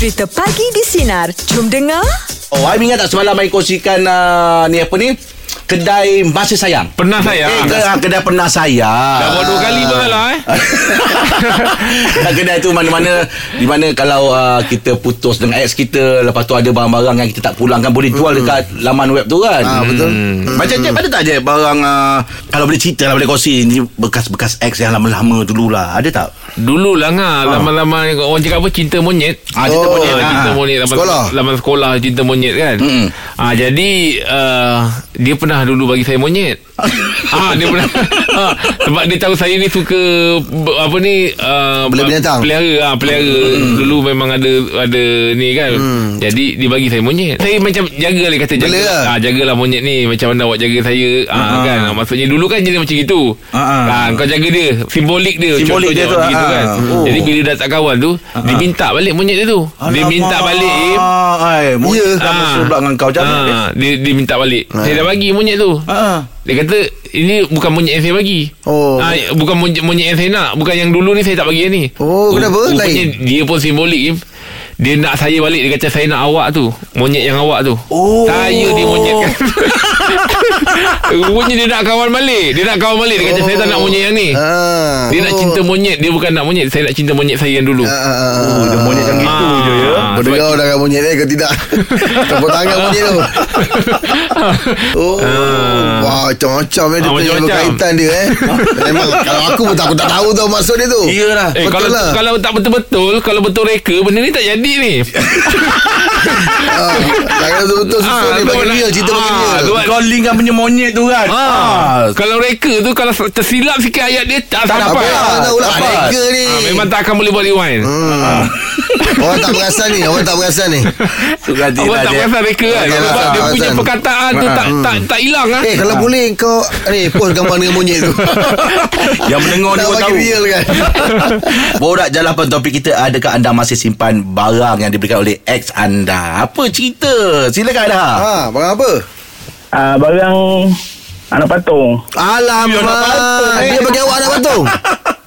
Cerita Pagi di Sinar. Jom dengar. Oh, I ingat tak semalam I kongsikan uh, ni apa ni? Kedai Masih Sayang. Pernah saya. Eh, kedai, kedai pernah sayang. Dah buat dua kali pun lah eh. Dan kedai tu mana-mana Di mana kalau uh, kita putus dengan ex kita Lepas tu ada barang-barang yang kita tak pulangkan Boleh jual dekat laman web tu kan Ah, betul. hmm. Macam Jeb ada tak je barang uh, Kalau boleh cerita lah boleh kongsi Ni bekas-bekas ex yang lama-lama dulu lah Ada tak? Dulu lah ngah Lama-lama Orang cakap apa Cinta monyet Ah, cinta Oh, monyet Ah, ah. cinta monyet laman Sekolah. Laman sekolah Cinta monyet kan Mm-mm. ah, Jadi uh, Dia pernah dulu bagi saya monyet. Ah, Dia pernah. Ah, Sebab dia tahu saya ni suka Apa ni uh, Bela binatang. Pelihara ah, Pelihara. Dulu memang ada Ada ni kan. Jadi dia bagi saya monyet. Saya macam jaga lah kata jaga, ah, Jagalah monyet ni. Macam mana awak jaga saya. Ah, kan. Maksudnya dulu kan jadi macam itu Ah, ah. ah, Kau jaga dia. Simbolik dia. Simbolik Contohnya dia tu, macam gitu ah. kan. Oh. Jadi bila dah tak kawan tu Dia minta balik monyet dia tu. Dia minta balik Im. Ay, monyet Ya. dah masuk pula dengan kau. Dia? Ah, dia, dia minta balik. Saya dah bagi monyet tu Ah. Dia kata Ini bukan monyet yang saya bagi Oh. ah, Bukan monyet, monyet yang saya nak Bukan yang dulu ni Saya tak bagi yang ni Oh, kenapa? Rupanya Lain? Dia pun simbolik Im. Dia nak saya balik Dia kata saya nak awak tu Monyet yang awak tu Oh. Saya dia monyet kan Rupanya dia nak kawan balik. Dia nak kawan balik Dia kata saya tak nak monyet yang ni. Ah. Dia nak cinta monyet. Dia bukan nak monyet. Saya nak cinta monyet saya yang dulu. Ah, ah, ah. Oh, dia monyet macam gitu Ah. je ya? Berdengar dah kat monyet ni ke tidak? Tepuk tangan monyet tu. Oh Wah macam-macam eh Dia Ah, punya macam-macam. berkaitan dia eh. Memang Kalau aku pun tak, aku tak tahu tau maksud dia tu. Iyalah. Eh, Betul kalau lah. kalau tak betul-betul Kalau betul reka Benda ni tak jadi ni. Ah, Jangan betul-betul susun Ah, dia tu bagi dia Cerita bagi ah, dia Kau link kan punya monyet tu kan. Ah, kalau reka tu Kalau tersilap sikit ayat dia Tak, Tak dapat. Lah Dapat. Mereka ni. Ah, Memang tak akan boleh buat rewind. Hmm. Orang tak perasan ni Orang tak perasan ni. Suka hati lah tak dia. perasan reka kan? Tak Sebab perasan, dia punya perkataan tu tak tak tak hilang ah. Eh kalau boleh kau Ni post gambar dengan monyet tu. Yang mendengar ni tahu. real kan? Borak jalapan topik kita Adakah anda masih simpan barang Yang diberikan oleh ex anda? Apa cerita? Silakan dah Ha barang apa Ah, barang anak patung. Alamak Ya, nak patung, eh. Dia bagi awak nak patung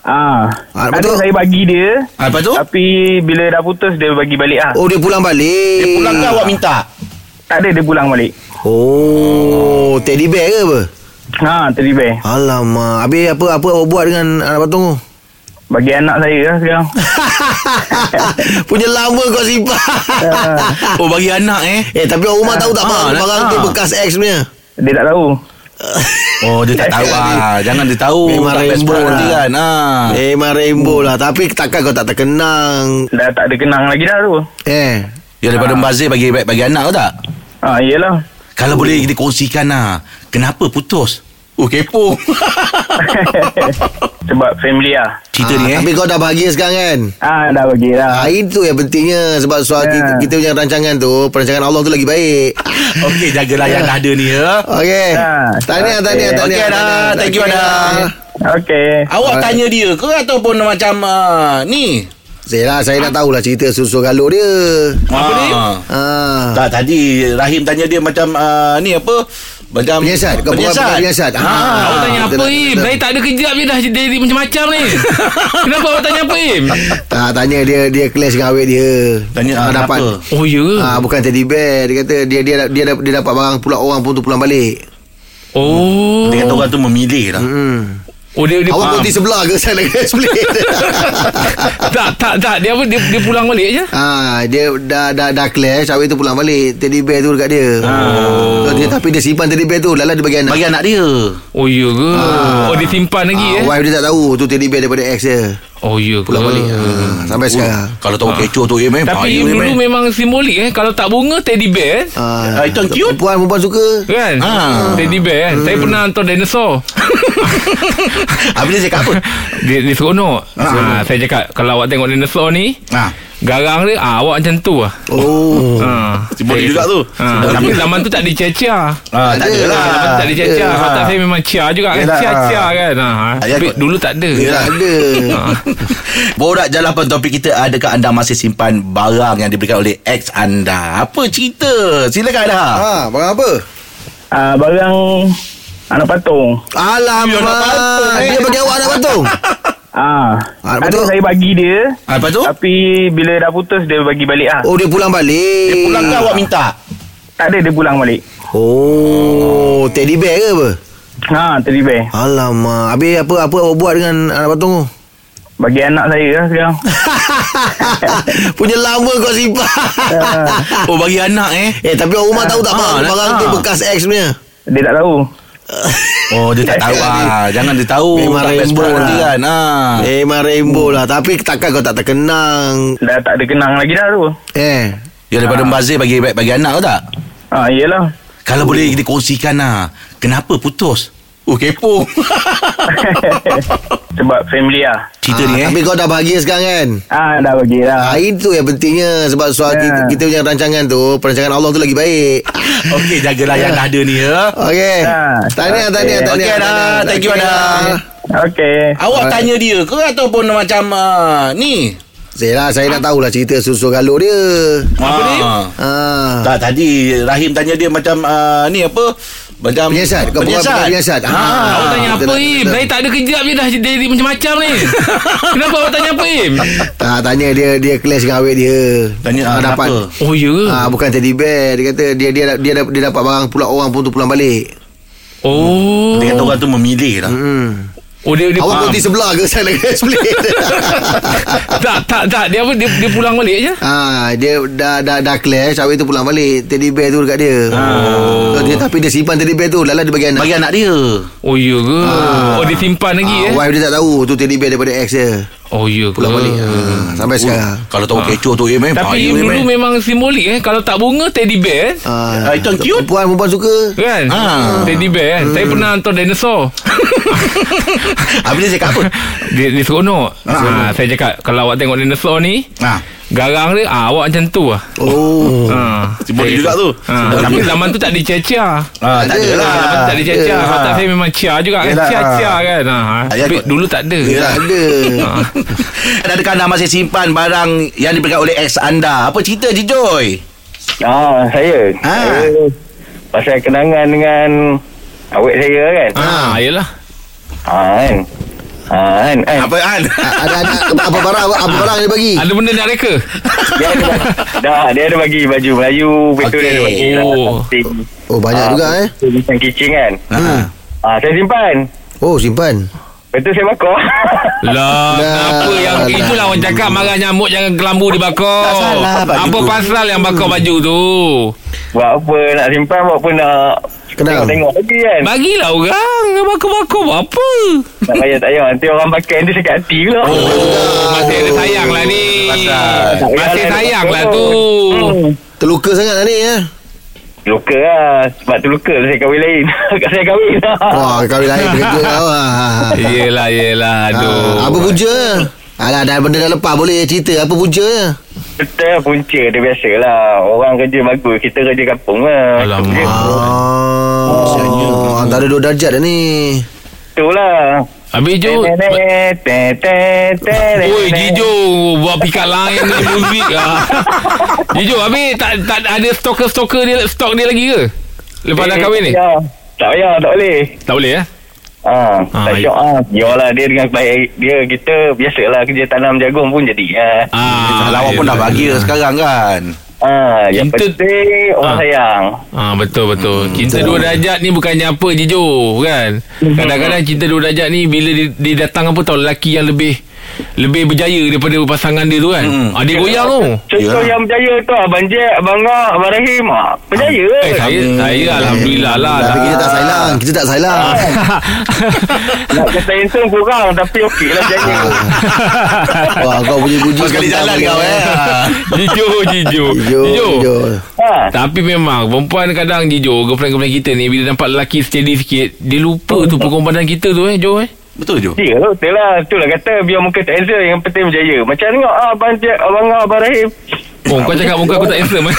Ah, Ah, ada saya bagi dia. Ah, Lepas tu Tapi bila dah putus dia bagi balik ah. Oh dia pulang balik Dia pulang ke awak minta Tak ada dia pulang balik. Oh Teddy bear ke apa Ha, teddy bear. Alamak Habis apa apa awak buat dengan anak patung tu Bagi anak saya lah sekarang. Punya lama kau simpan Oh bagi anak eh Eh tapi orang rumah tahu tak Ah, bang nak- Barang tu ah. bekas ex punya Dia tak tahu. Oh dia tak tahu ah. Jangan dia tahu Memang rainbow lah. kan ah. Memang rainbow lah Tapi takkan kau tak terkenang Dah tak ada kenang lagi dah tu. Eh Ya daripada membazir bagi bagi anak kau tak Ha, iyalah. Kalau boleh dikongsikan lah Kenapa putus Oh kepo Sebab family lah. Cerita ah, ni eh Tapi kau dah bahagia sekarang kan Ah, dah bagi dah. Ah, itu yang pentingnya Sebab soal Ya. kita, kita punya rancangan tu Perancangan Allah tu lagi baik Okey jagalah yang dah ada ni ya Okey Ah, Tahniah tahniah okey. tahniah Okey, dah. tahniah. Thank you, Okey, dah. dah. Okey. Awak tanya dia ke Ataupun macam uh, Ni Saya lah Saya nak tahulah cerita susu galuk dia Apa ni Ah. Tak tadi Rahim tanya dia macam uh, Ni apa Macam Penyiasat. Kau bukan bukan penyiasat. Ah. Awak tanya apa Im? kita- Saya tak ada kejap je dah Jadi macam-macam ni. Kenapa awak tanya apa Im? Tak tanya dia Dia clash dengan awet dia. Tanya, ah, dapat. kenapa? Oh ya ke? Ah bukan teddy bear. Dia kata dia dia dia, dia, dia dapat barang pula orang pun tu pulang balik. Oh. Dia kata orang tu memilih lah. Hmm. Oh dia dia Awak berhenti sebelah ke saya nak explain. Tak tak tak Dia apa dia, dia pulang balik je ah dia dah dah dah clash awet tu pulang balik teddy bear tu dekat dia. Oh. So, dia tapi dia simpan teddy bear tu lala dia bagi anak. Bagi anak dia Oh ya ke Oh dia simpan lagi ah, eh Wife dia tak tahu tu teddy bear daripada ex dia. Oh ya ke Pulang balik. Ah, sampai sekarang. Kalau tahu kecoh tu eh Tapi bahaya, Im Im, dulu eh. memang simbolik eh Kalau tak bunga teddy bear Ah, itu yang cute. Perempuan perempuan suka. Kan Ah. Teddy bear kan Saya pernah hantar dinosaur Habis dia cakap apa Dia, dia seronok ha. Saya cakap Kalau awak tengok dinosaur ni Ah. Garang dia ah, Awak macam tu lah Oh. ha. Simbolik juga tu. ha. Tapi zaman tu tak dicia-cia Ah, tak Ada ada lah. Zaman tu tak dicia-cia Ya. Kalau tak saya memang cia juga kan Yelah. Cia-cia kan ha. Tapi dulu tak ada Tak ada. Borak jalapan topik kita Adakah anda masih simpan barang Yang diberikan oleh ex anda Apa cerita Silakan dah Ha, barang apa? Ah, barang anak patung. Alamak. Eh. Dia bagi awak nak patung. Ah, Ah, ada betul. saya bagi dia. Ah, lepas tu? Tapi bila dah putus dia bagi balik ah. Oh dia pulang balik Dia pulang ke awak minta? Tak ada dia pulang balik. Oh Teddy bear ke apa Ha, teddy bear. Alamak Habis apa apa awak buat dengan anak patung tu Bagi anak saya lah sekarang. Punya lama kau simpan Oh bagi anak eh Eh tapi orang rumah tahu tak Ah, Barang, barang tu ah. bekas ex punya Dia tak tahu. Oh dia tak tahu ah. Jangan dia tahu Memang rainbow friend nanti lah. kan ah. Memang rainbow lah Tapi takkan kau tak terkenang Dah tak ada kenang lagi dah tu. Eh Ya daripada membazir bagi bagi anak kau tak? Ha, iyalah. Kalau boleh dikongsikan lah Kenapa putus? Oh kepo Sebab family lah. Cerita ah, ni eh Tapi kau dah bahagia sekarang kan Ah, dah bagi dah. Ah, itu yang pentingnya Sebab soal Ya. kita, kita punya rancangan tu Perancangan Allah tu lagi baik Okey jagalah yang dah ada ni ya Okey Ah, Tahniah okey. tahniah tahniah Okey, dah. Thank you, Okey, dah. dah. Okey. Awak tanya dia ke ataupun macam uh, ni? Saya lah Saya nak tahulah cerita susu galuk dia Apa ni? Ah. Tak tadi Rahim tanya dia macam uh, ni apa? Macam Penyiasat Kau bukan penyiasat. bukan penyiasat Ah. Awak tanya betul apa Im. Saya tak ada kejap je dah Jadi macam-macam ni Kenapa awak tanya apa Im Tak tanya dia Dia clash dengan awet dia Tanya, Ah, ah, dapat kenapa? Oh ya ke Ah bukan teddy bear Dia kata dia dia dia, dia, dia dapat barang pula orang pun tu pulang balik. Oh Dia kata orang tu memilih lah Hmm. Oh dia, dia Awak berhenti sebelah ke saya nak explain. Tak tak tak Dia apa Dia, dia pulang balik je Ah, dia dah dah dah clash, awet tu pulang balik. Teddy bear tu dekat dia. Oh. Dia tapi dia simpan teddy bear tu, lala dia bagi anak. Bagi anak dia Oh ya ke Oh dia simpan lagi ah, eh Wife dia tak tahu tu teddy bear daripada ex dia. Oh ya ke Pulang balik. Ah, sampai sekarang. Kalau tahu kecoh tu eh Tapi Im, dulu eh. memang simbolik eh Kalau tak bunga Teddy bear eh Ah, Ah, itu yang cute. Perempuan perempuan suka. Kan Ah. Teddy bear kan Saya pernah hantar dinosaur Habis dia cakap apa? Dia, dia seronok ha, Saya cakap Kalau awak tengok dinosaur ni Ha. Garang dia ah, Awak macam tu lah Oh. ha. Simbolik juga tu. ha. Tapi zaman tu tak ada cia-cia Ah, tak ada lah. Zaman tu tak ada cia-cia Ya. Watak saya memang cia juga kan Cia-cia ah. kan ha. Tapi dulu tak ada tak ada. Adakah anda masih simpan barang yang diberikan oleh ex anda? Apa cerita Jijoy? Ah, saya. Ah. Saya pasal kenangan dengan awet saya kan. Ah, Yelah Ah, kan. Ah, kan. kan. Apa An? ada ada apa barang apa, apa barang dia bagi? Ada benda nak reka Dia ada dah, dia ada bagi baju Melayu, betul Okey. dia ada bagi. Oh. something. Oh banyak Ah, juga eh. Macam kitchen kan. Ha. Ah, saya simpan. Oh simpan. Betul saya bakar. Lah, kenapa yang Dah. itulah orang cakap marah nyamuk jangan kelambu dibakar. Tak salah, Pak Apa pasal yang bakar baju tu? buat apa nak simpan, buat apa nak Kenal. tengok-tengok lagi kan. Bagilah orang bakar-bakar buat apa? Tak payah, tak payah. Nanti orang pakai nanti sakit hati pula. Oh, masih ada sayang lah ni. Pasal. Masih sayang lah tu. Hmm. Terluka sangat lah ni ya. Luka lah Sebab tu luka Saya kahwin lain saya kahwin lah Wah kahwin lain kerja kau. Ah. Yelah, yelah. Aduh. Ah, apa punca? Alah dah benda dah lepas boleh cerita apa punca? Betul punca dia biasa lah Orang kerja bagus Kita kerja kampung lah Alamak. Oh, antara dua darjat dah ni. Itulah Habis Jo. Oi, Jijo buat pikat lain ni muzik ah. Jijo, habis tak tak ada stalker-stalker dia stok dia lagi ke? Lepas dah kahwin ni? Ya. Tak payah Tak boleh Tak boleh eh? Ah, Ah, tak syok ah. Yalah dia dengan baik dia kita biasalah kerja tanam jagung pun jadi. Ah, Ah, Lawak pun dah bahagia sekarang kan ah yang Kita- penting orang Ah. sayang. Ah betul betul. Hmm, cinta dua darjat ni bukannya apa Jijo kan. Kadang-kadang cinta dua darjat ni bila dia, dia datang apa tau lelaki yang lebih lebih berjaya daripada pasangan dia tu kan. Hmm. Ah dia goyang tu. Contoh Ya. yang berjaya tu Abang Jack, Abang Ngah, Abang Rahim. Ah, berjaya. Eh saya saya alhamdulillah lah. Tapi kita tak silent, kita tak silent. Nak kata handsome kurang tapi okey lah berjaya. Wah, kau punya puji sekali jalan kau eh Jijo Jijo. Jo, Jijo. jo. ha. Tapi memang Perempuan kadang Jijo Girlfriend-girlfriend kita ni Bila nampak lelaki steady sikit Dia lupa tu pengorbanan kita tu eh Jo eh Betul Jo Ya, betul lah. Itulah kata biar muka tak handsome yang penting berjaya. Macam tengok ah, Abang Jack, Abang Ngah, Abang Rahim. Oh kau cakap muka aku tak handsome eh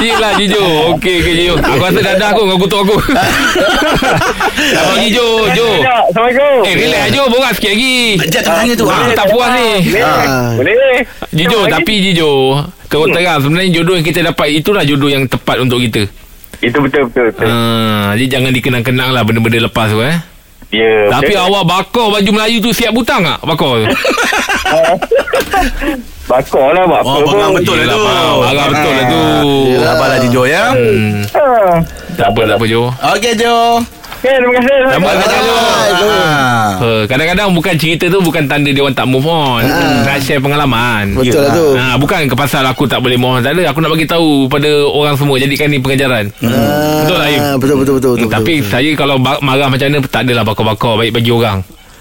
Yelah Jijo Okey okey Jijo Aku rasa dadah aku Kau kutuk aku Tapi Jijo Jo Assalamualaikum. Eh relax Jo Borak sikit lagi tak tanya tu Ah, ha. tak puas ni Boleh. Ah. Boleh. Jijo Lagi. tapi Jijo Kau terang sebenarnya jodoh yang kita dapat Itulah jodoh yang tepat untuk kita Itu betul betul. betul. Ah, jadi jangan dikenang-kenang lah benda-benda lepas tu eh. Ya. Tapi betul. awak bakar baju Melayu tu siap butang tak? Bakar tu. Bakar lah buat apa Oh, pun. betul lah Yelah, tu. faham. Marah betul lah tu. Sabarlah Jijo ya. Hmm. Ah. Tak apa, tak apa Jo. Okey Jo. Okay, terima kasih. Terima kasih Jo. Ah. Uh, kadang-kadang bukan cerita tu bukan tanda dia orang tak move on. Nak share pengalaman. Betul lah tu Ha, bukan ke pasal aku tak boleh move on tak ada. Aku nak bagi tahu pada orang semua jadikan ni pengajaran. Betul tak Im? Ah, Betul betul betul, betul, Hmm, Tapi betul. saya kalau marah macam mana tak adalah bakar-bakar baik bagi orang.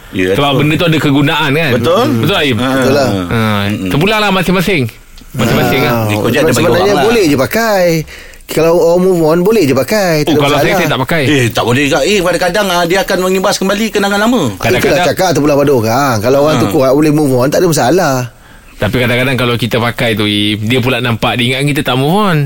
Ya. Sebab benda tu ada kegunaan kan. Betul. Betul tak Im? Betul lah Ha, terpulang lah masing-masing. Masing-masing lah. Ah, Ikut je ada bagi Sebenarnya orang lah. boleh je pakai Kalau orang move on Boleh je pakai Oh, Tak ada kalau saya, masalah. saya tak pakai. Eh tak boleh juga Eh kadang-kadang ah, Dia akan mengimbas kembali Kenangan lama Itulah Kadang-kadang cakap terpulang pada orang Kalau orang Ha. tu kuat Boleh move on Tak ada masalah Tapi kadang-kadang kalau kita pakai tu Dia pula nampak Dia ingat kita tak move on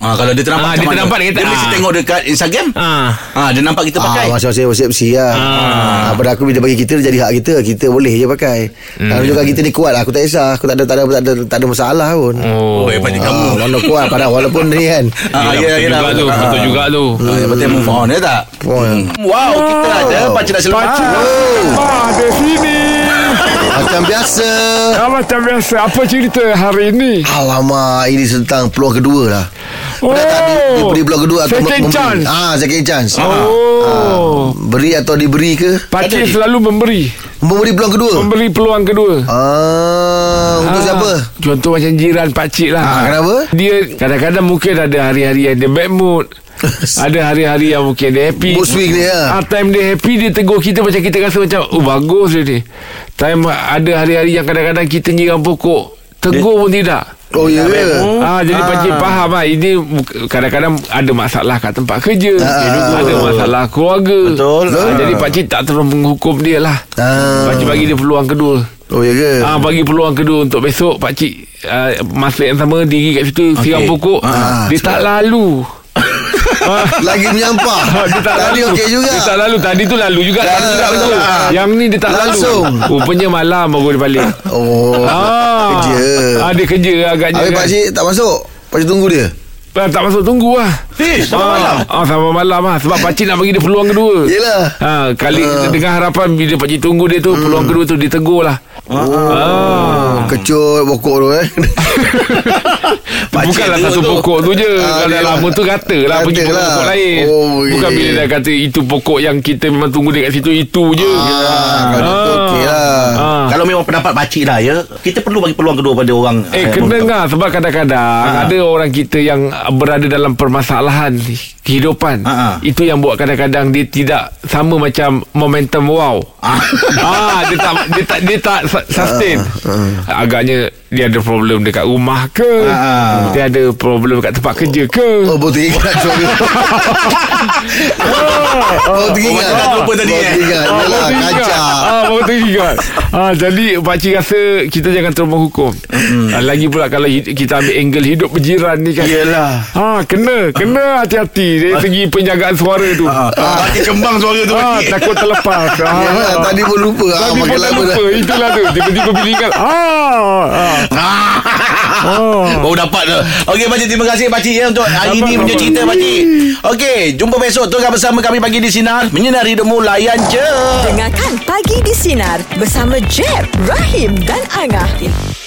ah, Kalau dia ternampak Ah, macam dia mana? ternampak, dia kata, Dia mesti ah. tengok dekat Instagram Ah, ah, Dia nampak kita pakai Ah, masing-masing persepsi lah. Ah. Ah. Pada aku bila bagi kita dia jadi hak kita. Kita boleh je pakai. Hmm. Kalau juga kita ni kuat aku tak kisah. Aku tak ada tak ada tak ada, tak ada masalah pun. Oh, Oh hebat je kamu Ah, mana kuat pada walaupun ni kan. Ah, ya, betul juga tu ya, Betul juga tu Ah, Yang penting move on ya tak Hmm. Wow kita ada Pakcik dah selamat Ah, ada sini. Macam biasa. Ah, macam biasa. Apa cerita hari ini? Alamak, ini tentang peluang kedua lah. Oh, Pernah tak di, diberi peluang kedua atau second memberi? chance. Ah, second chance. Oh, Beri atau diberi ke? Pakcik selalu memberi. Memberi peluang kedua. Memberi peluang kedua. Ah, untuk Ah, siapa? Contoh macam jiran pakcik lah. Ah, kenapa? Dia kadang-kadang mungkin ada hari-hari yang dia bad mood. ada hari-hari yang mungkin dia happy. Mood swing dia, ah. Ah, time dia happy dia tegur kita macam kita rasa macam oh bagus dia ni. Time ada hari-hari yang kadang-kadang kita nyiram pokok. Tegur pun tidak. Oh, ya ke? Ah, jadi Ah. pakcik faham lah Ini kadang-kadang ada masalah kat tempat kerja Ah. Ada masalah keluarga Betul. ah, Jadi pakcik tak terus menghukum dia lah Ah. Pakcik bagi dia peluang kedua Oh, ya ke? Ah bagi peluang kedua untuk besok pak cik uh, masa yang sama diri kat situ okay. siram pokok Ah, dia tak lalu. Ah, Lagi menyampah. dia tak Tadi lalu. okey juga. Dia tak lalu tadi tu lalu juga. Ah, Tadi juga betul. ah. Yang ni dia tak Langsung. lalu. Rupanya malam baru dia balik. Oh. ah. Kerja. Ah dia kerja agaknya. Habis kan. pakcik tak masuk? Pakcik tunggu dia? Ah, tak masuk tunggu lah. Eh sampai malam Ah, sampai malam lah. Sebab pakcik nak bagi dia peluang kedua. Yelah. Ha, kali Ah. dengan harapan bila pakcik tunggu dia tu peluang kedua tu dia tegur lah. Oh. Kecut pokok tu eh. Pakcik Bukanlah satu tu. pokok tu je Ah, Kalau dah lama tu kata lah Pergi Kata lah. pokok lain Oh, Bukan bila dah kata Itu pokok yang kita memang tunggu dia kat situ Itu je Ah, kalau tu okey lah. Ah. Kalau memang pendapat pakcik lah ya Kita perlu bagi peluang kedua pada orang Eh kena ngah Sebab kadang-kadang Ada orang kita yang Berada dalam permasalahan Kehidupan Ah, ah. Itu yang buat kadang-kadang Dia tidak Sama macam Momentum wow Ah. ah, dia tak dia tak dia tak su- sustain. Agaknya dia ada problem dekat rumah ke? Ah. Dia ada problem dekat tempat kerja ke? Oh, baru teringat suara. Baru teringat. Oh, lupa tadi, Baru eh. teringat. Ah, Yalah, baru teringat. kacau. Ah, teringat. Ah, jadi pakcik rasa kita jangan terus menghukum. Ah, lagi pula kalau kita ambil angle hidup berjiran ni kan. Yelah Ah, kena, kena hati-hati dari segi penjagaan suara tu. Ah, Pakcik kembang suara tu Ah, takut terlepas. Ah. Yalah, tadi pun lupa. Ah, Tadi makin pun lupa Itulah tu Tiba-tiba bila ingat Ah, ah. Oh. Baru dapat tu Okey pakcik Terima kasih pakcik ya Untuk hari ini punya cerita pakcik. Okey Jumpa besok. Tengah bersama kami Pagi di Sinar. Menyinari hidupmu Layan je. Dengarkan Pagi di Sinar bersama Jeb, Rahim dan Angah.